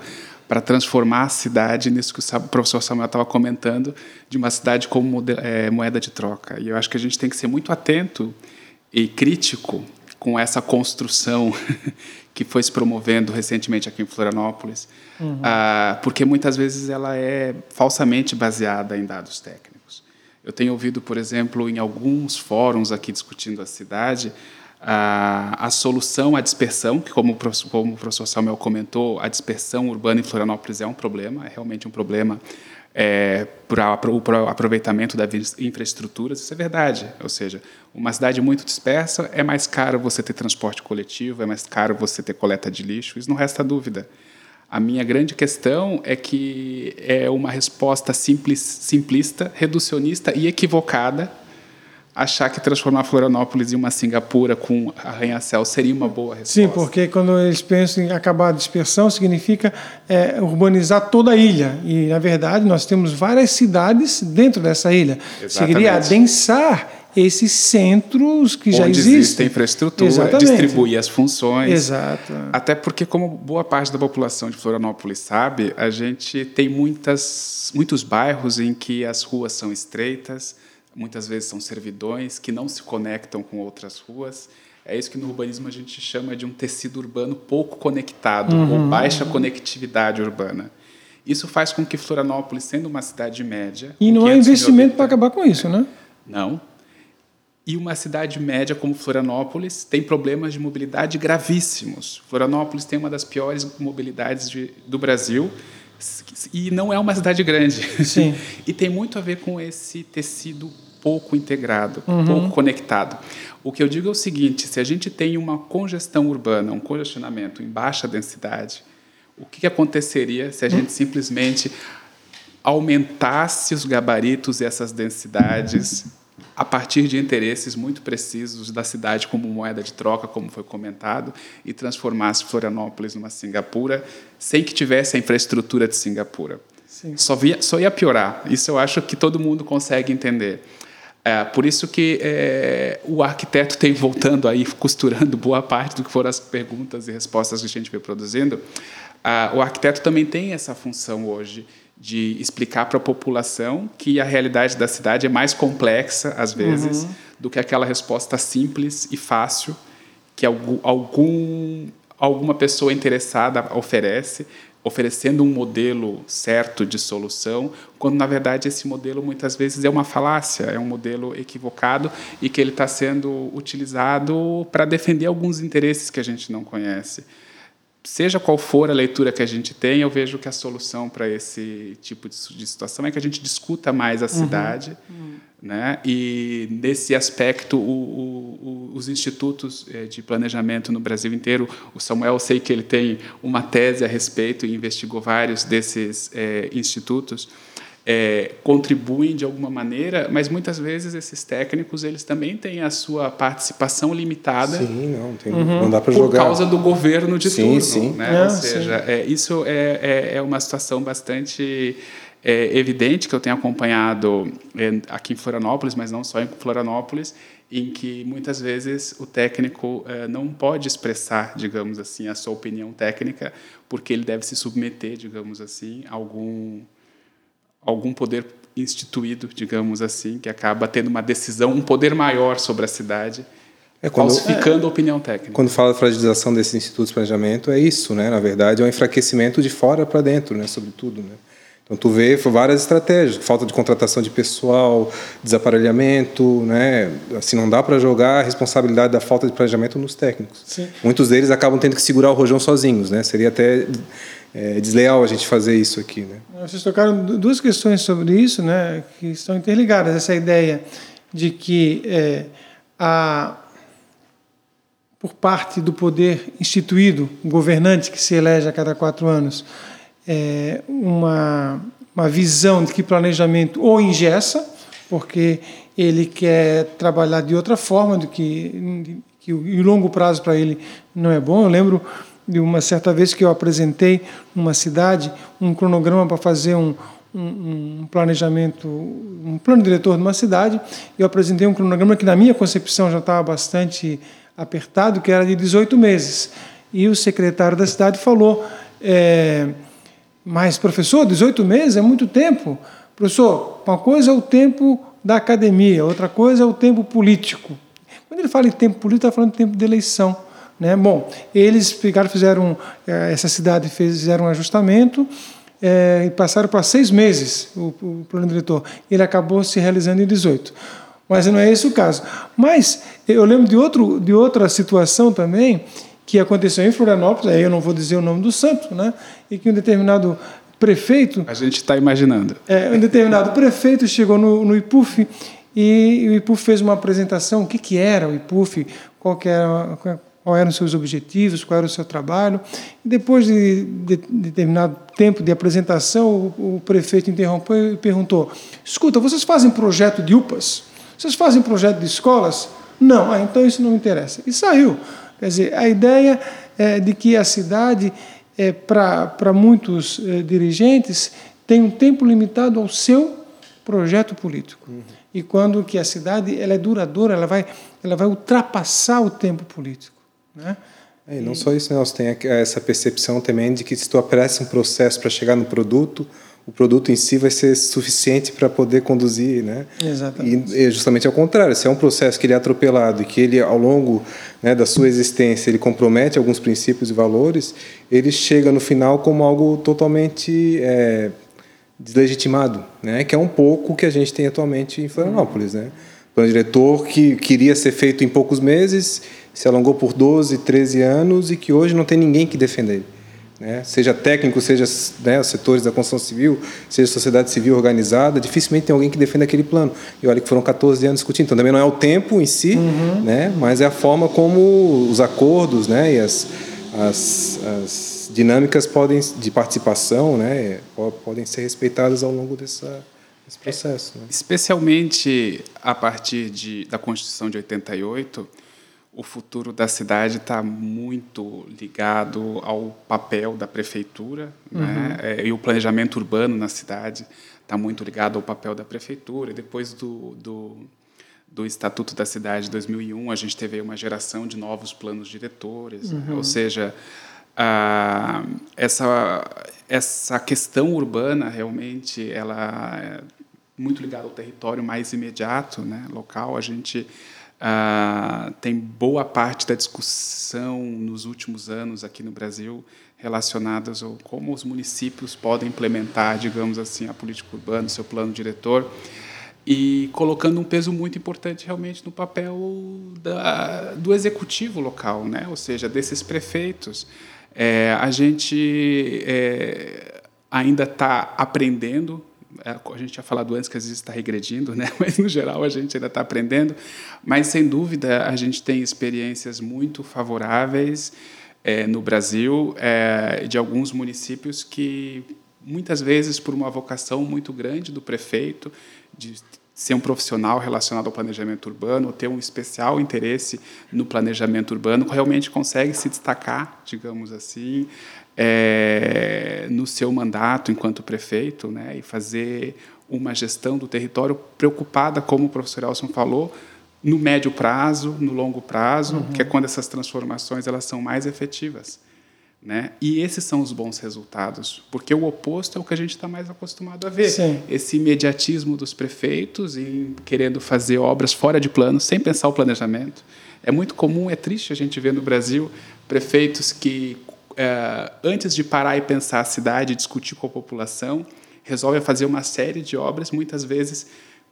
[SPEAKER 3] para transformar a cidade nisso que o professor Samuel estava comentando, de uma cidade como é, moeda de troca. E eu acho que a gente tem que ser muito atento e crítico com essa construção que foi se promovendo recentemente aqui em Florianópolis, uhum. uh, porque muitas vezes ela é falsamente baseada em dados técnicos. Eu tenho ouvido, por exemplo, em alguns fóruns aqui discutindo a cidade, uh, a solução à dispersão, que como, como o professor Samuel comentou, a dispersão urbana em Florianópolis é um problema, é realmente um problema é, para o aproveitamento das infraestruturas, isso é verdade. Ou seja, uma cidade muito dispersa é mais caro você ter transporte coletivo, é mais caro você ter coleta de lixo, isso não resta dúvida. A minha grande questão é que é uma resposta simples, simplista, reducionista e equivocada achar que transformar Florianópolis em uma Singapura com arranha-céu seria uma boa resposta.
[SPEAKER 2] Sim, porque quando eles pensam em acabar a dispersão, significa é, urbanizar toda a ilha. E, na verdade, nós temos várias cidades dentro dessa ilha. Exatamente. Seria adensar esses centros que
[SPEAKER 3] Onde
[SPEAKER 2] já existem.
[SPEAKER 3] existe infraestrutura, Exatamente. distribuir as funções.
[SPEAKER 2] Exato.
[SPEAKER 3] Até porque, como boa parte da população de Florianópolis sabe, a gente tem muitas, muitos bairros em que as ruas são estreitas, muitas vezes são servidões que não se conectam com outras ruas. É isso que no urbanismo a gente chama de um tecido urbano pouco conectado, uhum. ou baixa conectividade urbana. Isso faz com que Florianópolis, sendo uma cidade média.
[SPEAKER 2] E não há investimento para acabar com isso, né?
[SPEAKER 3] Não. E uma cidade média como Florianópolis tem problemas de mobilidade gravíssimos. Florianópolis tem uma das piores mobilidades de, do Brasil e não é uma cidade grande.
[SPEAKER 2] Sim.
[SPEAKER 3] e tem muito a ver com esse tecido pouco integrado, uhum. pouco conectado. O que eu digo é o seguinte: se a gente tem uma congestão urbana, um congestionamento em baixa densidade, o que aconteceria se a gente simplesmente aumentasse os gabaritos e essas densidades a partir de interesses muito precisos da cidade como moeda de troca, como foi comentado, e transformasse Florianópolis numa Singapura sem que tivesse a infraestrutura de Singapura? Só, via, só ia piorar. Isso eu acho que todo mundo consegue entender. É, por isso que é, o arquiteto tem voltando aí, costurando boa parte do que foram as perguntas e respostas que a gente veio produzindo. Ah, o arquiteto também tem essa função hoje de explicar para a população que a realidade da cidade é mais complexa, às vezes, uhum. do que aquela resposta simples e fácil que algum, alguma pessoa interessada oferece, oferecendo um modelo certo de solução, quando na verdade esse modelo muitas vezes é uma falácia, é um modelo equivocado e que ele está sendo utilizado para defender alguns interesses que a gente não conhece seja qual for a leitura que a gente tem, eu vejo que a solução para esse tipo de, situação é que a gente discuta mais a uhum. cidade, uhum. né? E nesse aspecto, o, o, os institutos eh, de planejamento no Brasil inteiro, o Samuel, eu sei que ele tem uma tese a respeito e investigou vários desses é, institutos é, contribuem de alguma maneira, mas muitas vezes esses técnicos eles também têm a sua participação limitada.
[SPEAKER 4] Sim, não, tem, uhum. não dá para jogar.
[SPEAKER 3] Por causa do governo de sim, turno. Sim. Né? É, Ou seja, é, isso é, é, é, uma situação bastante é, evidente que eu tenho acompanhado é, aqui em Florianópolis, mas não só em Florianópolis, em que muitas vezes o técnico é, não pode expressar, digamos assim, a sua opinião técnica, porque ele deve se submeter, digamos assim, a algum algum poder instituído, digamos assim, que acaba tendo uma decisão, um poder maior sobre a cidade, é quando, falsificando é, a opinião técnica.
[SPEAKER 4] Quando fala da fragilização desses institutos de planejamento, é isso, né? Na verdade, é um enfraquecimento de fora para dentro, né? Sobretudo, né? Então, tu vê várias estratégias, falta de contratação de pessoal, desaparelhamento, né? Assim, não dá para jogar a responsabilidade da falta de planejamento nos técnicos. Sim. Muitos deles acabam tendo que segurar o rojão sozinhos, né? Seria até é desleal a gente fazer isso aqui, né?
[SPEAKER 2] Vocês tocaram duas questões sobre isso, né, que estão interligadas. Essa ideia de que é, a por parte do poder instituído, governante que se elege a cada quatro anos, é, uma, uma visão de que planejamento ou ingessa, porque ele quer trabalhar de outra forma, do que, que o longo prazo para ele não é bom. Eu lembro de uma certa vez que eu apresentei numa cidade um cronograma para fazer um, um, um, planejamento, um plano diretor de uma cidade, eu apresentei um cronograma que na minha concepção já estava bastante apertado, que era de 18 meses. E o secretário da cidade falou, é, mas professor, 18 meses é muito tempo. Professor, uma coisa é o tempo da academia, outra coisa é o tempo político. Quando ele fala em tempo político, está falando de tempo de eleição. Né? Bom, eles pegaram, fizeram, eh, essa cidade fizeram um ajustamento é, e passaram para seis meses o, o plano diretor. Ele acabou se realizando em 18. Mas não é esse o caso. Mas eu lembro de, outro, de outra situação também que aconteceu em Florianópolis, aí eu não vou dizer o nome do santo, né? e que um determinado prefeito...
[SPEAKER 3] A gente está imaginando.
[SPEAKER 2] É, um determinado prefeito chegou no, no IPUF e o IPUF fez uma apresentação, o que, que era o IPUF, qual que era quais eram os seus objetivos, qual era o seu trabalho. Depois de, de, de determinado tempo de apresentação, o, o, prefeito interrompeu e perguntou: Escuta, vocês fazem projeto de UPAs? Vocês fazem projeto de escolas? Não, ah, então isso não me interessa. E saiu. Quer dizer, a ideia é de que a cidade, é, para muitos é, dirigentes, tem um tempo limitado ao seu projeto político. Uhum. E quando que a cidade ela é duradoura, ela vai, ela vai ultrapassar o tempo político. Né?
[SPEAKER 4] É, e não e... só isso, Nelson, tem essa percepção também de que se tu apressa um processo para chegar no produto, o produto em si vai ser suficiente para poder conduzir, né?
[SPEAKER 2] Exatamente.
[SPEAKER 4] E justamente ao contrário, se é um processo que ele é atropelado e que ele ao longo né, da sua existência ele compromete alguns princípios e valores, ele chega no final como algo totalmente é, deslegitimado, né? Que é um pouco o que a gente tem atualmente em Florianópolis, né? Plano diretor que queria ser feito em poucos meses se alongou por 12, 13 anos e que hoje não tem ninguém que defenda ele. Né? Seja técnico, seja né, os setores da construção civil, seja sociedade civil organizada, dificilmente tem alguém que defenda aquele plano. E olha que foram 14 anos discutindo. Então também não é o tempo em si, uhum. né, mas é a forma como os acordos né, e as, as, as dinâmicas podem, de participação né, podem ser respeitadas ao longo dessa, desse processo. Né?
[SPEAKER 3] Especialmente a partir de, da Constituição de 88 o futuro da cidade está muito ligado ao papel da prefeitura né? uhum. né? E o planejamento urbano na cidade está muito ligado ao papel da prefeitura. E depois do, do, do, Estatuto da Cidade de 2001, a gente teve uma geração de novos planos diretores, né? uhum. ou seja, a, essa essa questão urbana realmente ela muito ligado ao território mais imediato, né, local. A gente ah, tem boa parte da discussão nos últimos anos aqui no Brasil relacionadas a como os municípios podem implementar, digamos assim, a política urbana, seu plano diretor, e colocando um peso muito importante realmente no papel da, do executivo local, né? ou seja, desses prefeitos. É, a gente é, ainda está aprendendo é, a gente tinha falado antes que às vezes está regredindo, né? mas no geral a gente ainda está aprendendo. Mas sem dúvida a gente tem experiências muito favoráveis é, no Brasil é, de alguns municípios que muitas vezes por uma vocação muito grande do prefeito de ser um profissional relacionado ao planejamento urbano, ter um especial interesse no planejamento urbano, realmente consegue se destacar, digamos assim, é, no seu mandato enquanto prefeito, né, e fazer uma gestão do território preocupada, como o professor Elson falou, no médio prazo, no longo prazo, uhum. que é quando essas transformações elas são mais efetivas. Né? E esses são os bons resultados, porque o oposto é o que a gente está mais acostumado a ver. Sim. Esse imediatismo dos prefeitos em querendo fazer obras fora de plano, sem pensar o planejamento. É muito comum, é triste a gente ver no Brasil prefeitos que é, antes de parar e pensar a cidade, discutir com a população, resolve fazer uma série de obras, muitas vezes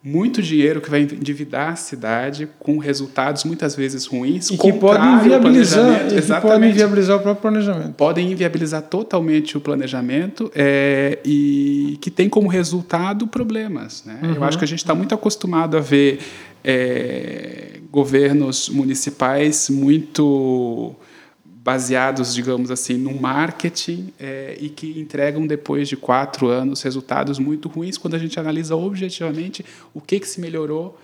[SPEAKER 3] muito dinheiro que vai endividar a cidade com resultados muitas vezes ruins
[SPEAKER 2] e que podem inviabilizar, e que podem inviabilizar o próprio planejamento.
[SPEAKER 3] Podem inviabilizar totalmente o planejamento é, e que tem como resultado problemas. Né? Uhum. Eu acho que a gente está muito acostumado a ver é, governos municipais muito baseados, digamos assim, no marketing é, e que entregam depois de quatro anos resultados muito ruins quando a gente analisa objetivamente o que, que se melhorou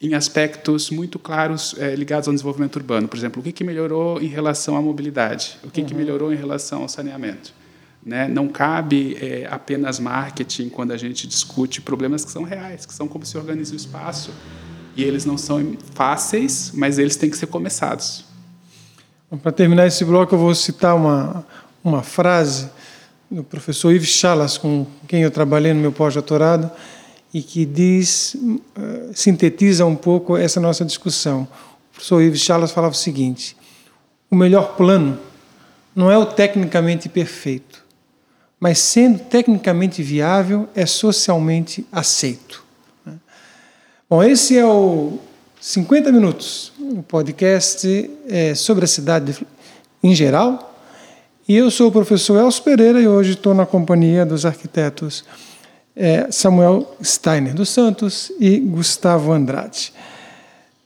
[SPEAKER 3] em aspectos muito claros é, ligados ao desenvolvimento urbano. Por exemplo, o que, que melhorou em relação à mobilidade, o que, uhum. que melhorou em relação ao saneamento. Né? Não cabe é, apenas marketing quando a gente discute problemas que são reais, que são como se organiza o espaço. E eles não são fáceis, mas eles têm que ser começados.
[SPEAKER 2] Para terminar esse bloco, eu vou citar uma, uma frase do professor Yves Chalas, com quem eu trabalhei no meu pós-doutorado, e que diz, uh, sintetiza um pouco essa nossa discussão. O professor Yves Chalas falava o seguinte: o melhor plano não é o tecnicamente perfeito, mas sendo tecnicamente viável, é socialmente aceito. Né? Bom, esse é o 50 minutos, um podcast é, sobre a cidade em geral. E eu sou o professor Elcio Pereira e hoje estou na companhia dos arquitetos é, Samuel Steiner dos Santos e Gustavo Andrade.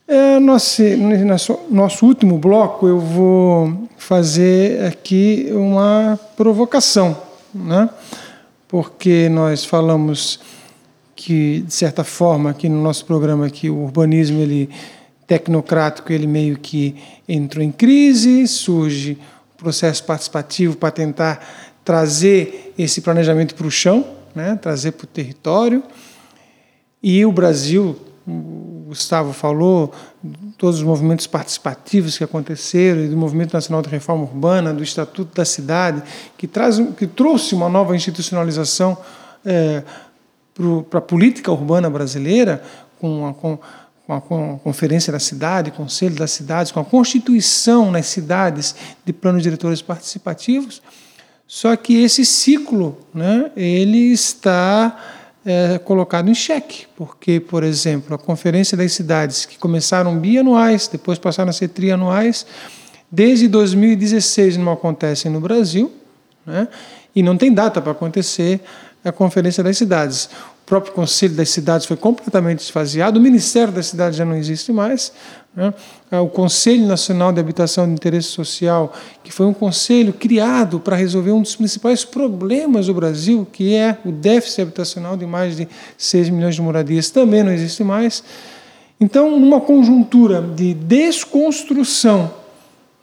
[SPEAKER 2] É, nosso, nosso, nosso último bloco eu vou fazer aqui uma provocação, né? porque nós falamos que de certa forma aqui no nosso programa aqui o urbanismo ele tecnocrático ele meio que entrou em crise, surge o processo participativo para tentar trazer esse planejamento para o chão, né, trazer para o território. E o Brasil, o Gustavo falou, todos os movimentos participativos que aconteceram, e do Movimento Nacional de Reforma Urbana, do Estatuto da Cidade, que, traz, que trouxe uma nova institucionalização é, para a política urbana brasileira, com a, com, com a Conferência da Cidade, Conselho das Cidades, com a Constituição nas cidades de planos diretores participativos. Só que esse ciclo né, ele está é, colocado em xeque, porque, por exemplo, a Conferência das Cidades, que começaram bianuais, depois passaram a ser trianuais, desde 2016 não acontecem no Brasil, né, e não tem data para acontecer a Conferência das Cidades. O próprio Conselho das Cidades foi completamente esvaziado, o Ministério das Cidades já não existe mais. Né? O Conselho Nacional de Habitação de Interesse Social, que foi um conselho criado para resolver um dos principais problemas do Brasil, que é o déficit habitacional de mais de 6 milhões de moradias, também não existe mais. Então, numa conjuntura de desconstrução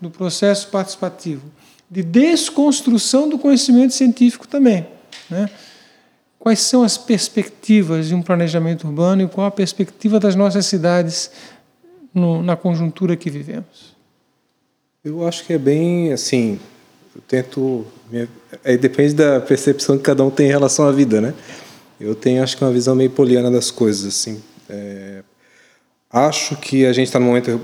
[SPEAKER 2] do processo participativo, de desconstrução do conhecimento científico também, né? Quais são as perspectivas de um planejamento urbano e qual a perspectiva das nossas cidades no, na conjuntura que vivemos?
[SPEAKER 4] Eu acho que é bem assim. Eu tento. Aí depende da percepção que cada um tem em relação à vida, né? Eu tenho, acho que, uma visão meio poliana das coisas. Assim. É, acho que a gente está num momento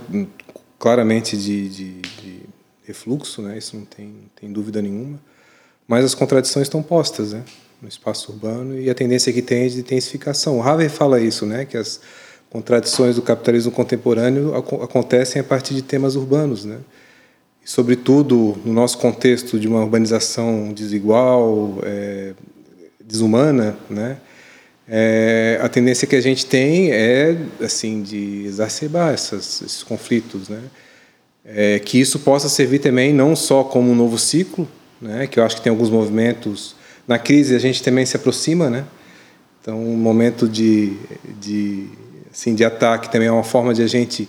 [SPEAKER 4] claramente de, de, de, refluxo, né? isso não tem, tem dúvida nenhuma, mas as contradições estão postas né? No espaço urbano e a tendência que tem é de intensificação. O Haver fala isso, né? que as contradições do capitalismo contemporâneo acontecem a partir de temas urbanos. Né? E, sobretudo, no nosso contexto de uma urbanização desigual, é, desumana, né? É, a tendência que a gente tem é assim de exacerbar essas, esses conflitos, né? É, que isso possa servir também não só como um novo ciclo, né? Que eu acho que tem alguns movimentos na crise a gente também se aproxima, né? Então um momento de, de assim de ataque também é uma forma de a gente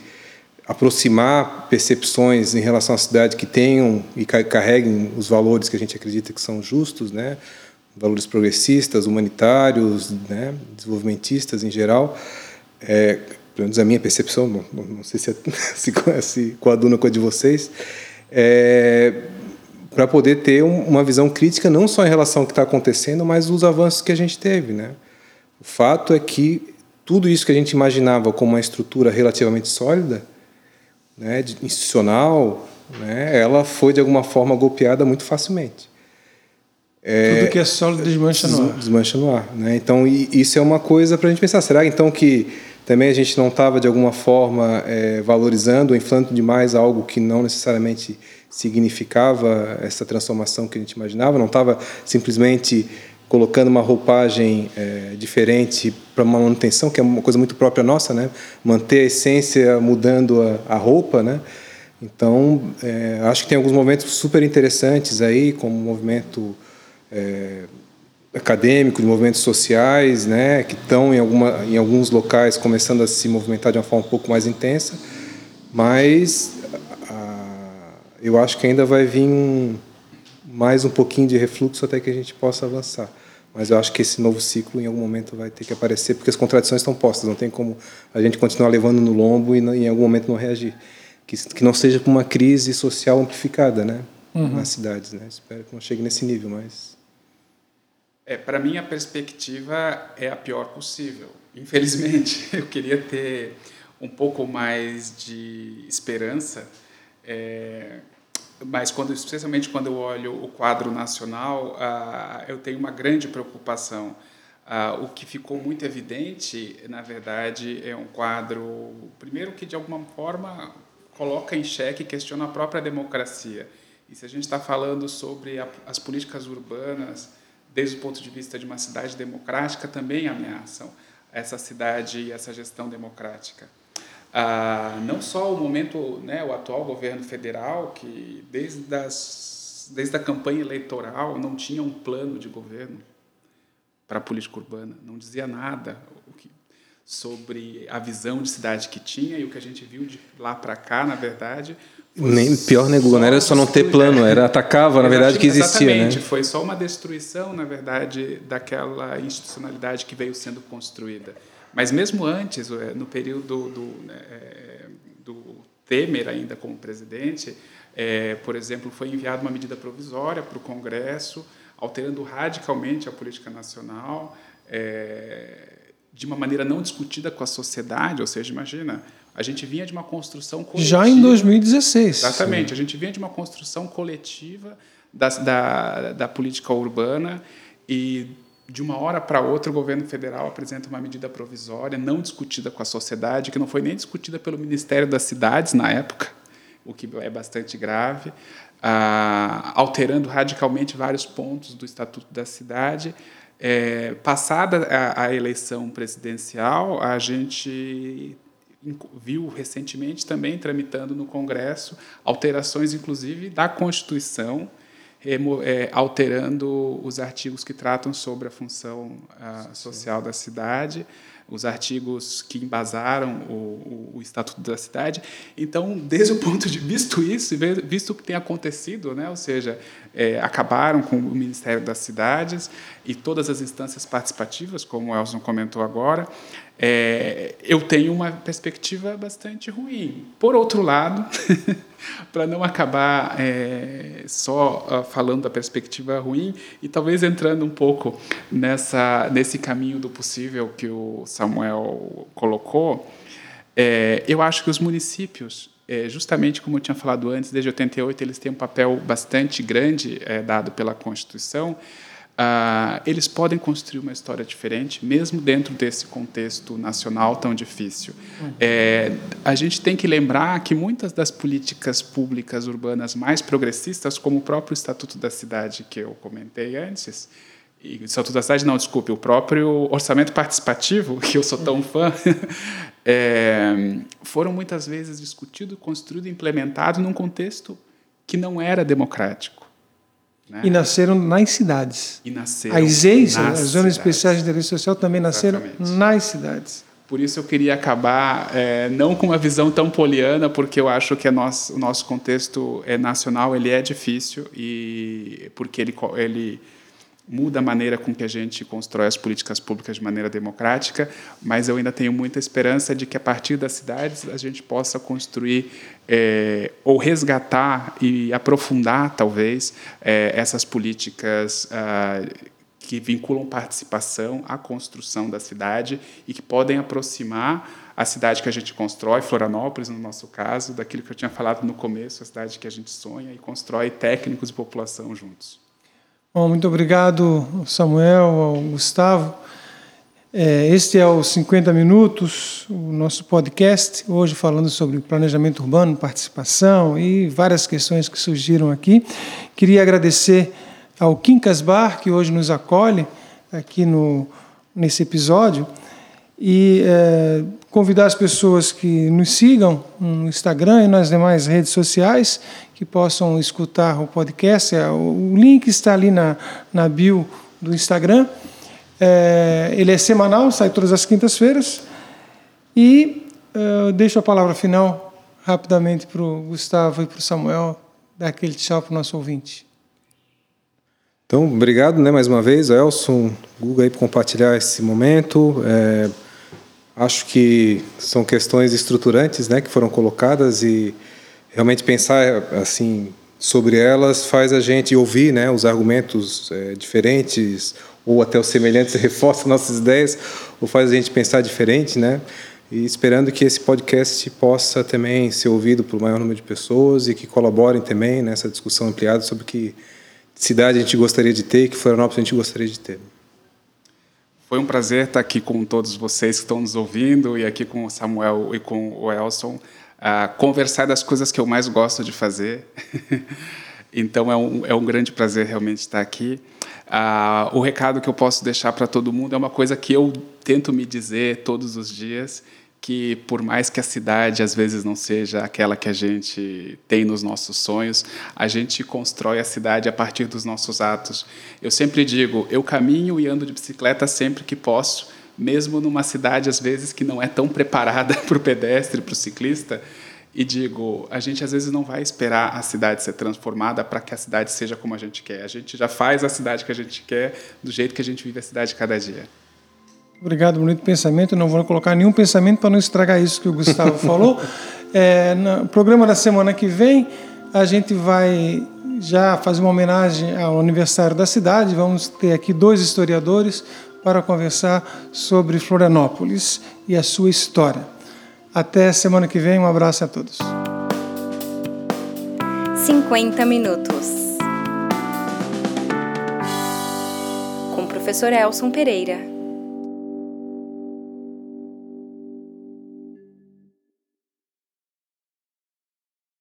[SPEAKER 4] aproximar percepções em relação à cidade que tenham e carreguem os valores que a gente acredita que são justos, né? valores progressistas, humanitários, né, desenvolvimentistas em geral. É, pelo menos a minha percepção, não, não sei se, é, se, se coaduna com a de vocês, é, para poder ter um, uma visão crítica não só em relação ao que está acontecendo, mas os avanços que a gente teve. Né? O fato é que tudo isso que a gente imaginava como uma estrutura relativamente sólida, né, institucional, né, ela foi de alguma forma golpeada muito facilmente.
[SPEAKER 2] É, Tudo que é sólido desmancha no ar.
[SPEAKER 4] Desmancha no ar. Né? Então, isso é uma coisa para a gente pensar. Será então que também a gente não estava, de alguma forma, é, valorizando ou inflando demais algo que não necessariamente significava essa transformação que a gente imaginava? Não estava simplesmente colocando uma roupagem é, diferente para uma manutenção, que é uma coisa muito própria nossa, né? manter a essência mudando a, a roupa, né? Então, é, acho que tem alguns momentos super interessantes aí, como o movimento é, acadêmico, de movimentos sociais, né, que estão em, em alguns locais começando a se movimentar de uma forma um pouco mais intensa, mas eu acho que ainda vai vir um, mais um pouquinho de refluxo até que a gente possa avançar. Mas eu acho que esse novo ciclo em algum momento vai ter que aparecer, porque as contradições estão postas, não tem como a gente continuar levando no lombo e em algum momento não reagir. Que, que não seja uma crise social amplificada né, uhum. nas cidades. Né? Espero que não chegue nesse nível, mas
[SPEAKER 3] é, para mim a perspectiva é a pior possível. Infelizmente, eu queria ter um pouco mais de esperança, é, mas quando, especialmente quando eu olho o quadro nacional, ah, eu tenho uma grande preocupação. Ah, o que ficou muito evidente, na verdade, é um quadro, primeiro que de alguma forma coloca em xeque e questiona a própria democracia. E se a gente está falando sobre a, as políticas urbanas desde o ponto de vista de uma cidade democrática, também ameaçam essa cidade e essa gestão democrática. Ah, não só o momento, né, o atual governo federal, que desde, as, desde a campanha eleitoral não tinha um plano de governo para a política urbana, não dizia nada sobre a visão de cidade que tinha e o que a gente viu de lá para cá, na verdade,
[SPEAKER 4] nem pior negou, não era só não ter plano, era atacava, na verdade, que existia. Né? Exatamente,
[SPEAKER 3] né? foi só uma destruição, na verdade, daquela institucionalidade que veio sendo construída. Mas mesmo antes, é, no período do, né, é, do Temer ainda como presidente, é, por exemplo, foi enviada uma medida provisória para o Congresso, alterando radicalmente a política nacional, é, de uma maneira não discutida com a sociedade, ou seja, imagina, a gente vinha de uma construção coletiva.
[SPEAKER 2] Já em 2016.
[SPEAKER 3] Exatamente. Sim. A gente vinha de uma construção coletiva da, da, da política urbana e, de uma hora para outra, o governo federal apresenta uma medida provisória não discutida com a sociedade, que não foi nem discutida pelo Ministério das Cidades na época, o que é bastante grave, ah, alterando radicalmente vários pontos do Estatuto da Cidade. É, passada a, a eleição presidencial, a gente viu recentemente também tramitando no Congresso alterações, inclusive, da Constituição, alterando os artigos que tratam sobre a função social da cidade, os artigos que embasaram o, o, o, Estatuto da Cidade. Então, desde o ponto de visto isso, visto o que tem acontecido, né, ou seja, é, acabaram com o Ministério das Cidades e todas as instâncias participativas, como o Elson comentou agora, é, eu tenho uma perspectiva bastante ruim. Por outro lado, para não acabar é, só uh, falando da perspectiva ruim e talvez entrando um pouco nessa nesse caminho do possível que o Samuel colocou, é, eu acho que os municípios é, justamente como eu tinha falado antes, desde 88 eles têm um papel bastante grande é, dado pela Constituição. Ah, eles podem construir uma história diferente, mesmo dentro desse contexto nacional tão difícil. É, a gente tem que lembrar que muitas das políticas públicas urbanas mais progressistas, como o próprio Estatuto da Cidade que eu comentei antes, Estatuto da Cidade, não, desculpe, o próprio orçamento participativo, que eu sou tão fã, é, foram muitas vezes discutidos, construídos, implementados num contexto que não era democrático.
[SPEAKER 2] Né? E nasceram nas cidades.
[SPEAKER 3] E nasceram
[SPEAKER 2] as EIs, as Zonas Especiais de Interesse Social, também nasceram Exatamente. nas cidades.
[SPEAKER 3] Por isso eu queria acabar é, não com uma visão tão poliana, porque eu acho que nosso, o nosso contexto é, nacional ele é difícil e porque ele, ele muda a maneira com que a gente constrói as políticas públicas de maneira democrática, mas eu ainda tenho muita esperança de que a partir das cidades a gente possa construir é, ou resgatar e aprofundar talvez é, essas políticas ah, que vinculam participação à construção da cidade e que podem aproximar a cidade que a gente constrói, Florianópolis no nosso caso, daquilo que eu tinha falado no começo, a cidade que a gente sonha e constrói técnicos e população juntos.
[SPEAKER 2] Bom, muito obrigado, Samuel, ao Gustavo. É, este é o 50 Minutos, o nosso podcast, hoje falando sobre planejamento urbano, participação e várias questões que surgiram aqui. Queria agradecer ao Quincas Bar, que hoje nos acolhe aqui no, nesse episódio, e é, convidar as pessoas que nos sigam no Instagram e nas demais redes sociais que possam escutar o podcast. É, o link está ali na, na bio do Instagram. É, ele é semanal, sai todas as quintas-feiras. E é, deixo a palavra final rapidamente para o Gustavo e para o Samuel dar aquele tchau para o nosso ouvinte.
[SPEAKER 4] Então, obrigado né, mais uma vez, Elson, Guga, aí, por compartilhar esse momento. É, acho que são questões estruturantes né, que foram colocadas e realmente pensar assim sobre elas faz a gente ouvir né, os argumentos é, diferentes ou até os semelhantes reforçam nossas ideias ou faz a gente pensar diferente, né? E esperando que esse podcast possa também ser ouvido por maior número de pessoas e que colaborem também nessa discussão ampliada sobre que cidade a gente gostaria de ter que Florianópolis a gente gostaria de ter.
[SPEAKER 3] Foi um prazer estar aqui com todos vocês que estão nos ouvindo e aqui com o Samuel e com o Elson a conversar das coisas que eu mais gosto de fazer. então é um, é um grande prazer realmente estar aqui. Uh, o recado que eu posso deixar para todo mundo é uma coisa que eu tento me dizer todos os dias, que por mais que a cidade às vezes não seja aquela que a gente tem nos nossos sonhos, a gente constrói a cidade a partir dos nossos atos. Eu sempre digo, eu caminho e ando de bicicleta sempre que posso, mesmo numa cidade às vezes que não é tão preparada para o pedestre, para o ciclista, e digo, a gente às vezes não vai esperar a cidade ser transformada para que a cidade seja como a gente quer. A gente já faz a cidade que a gente quer do jeito que a gente vive a cidade cada dia.
[SPEAKER 2] Obrigado, bonito pensamento. Não vou colocar nenhum pensamento para não estragar isso que o Gustavo falou. É, no programa da semana que vem, a gente vai já fazer uma homenagem ao aniversário da cidade. Vamos ter aqui dois historiadores para conversar sobre Florianópolis e a sua história. Até semana que vem, um abraço a todos.
[SPEAKER 1] 50 minutos. Com o professor Elson Pereira.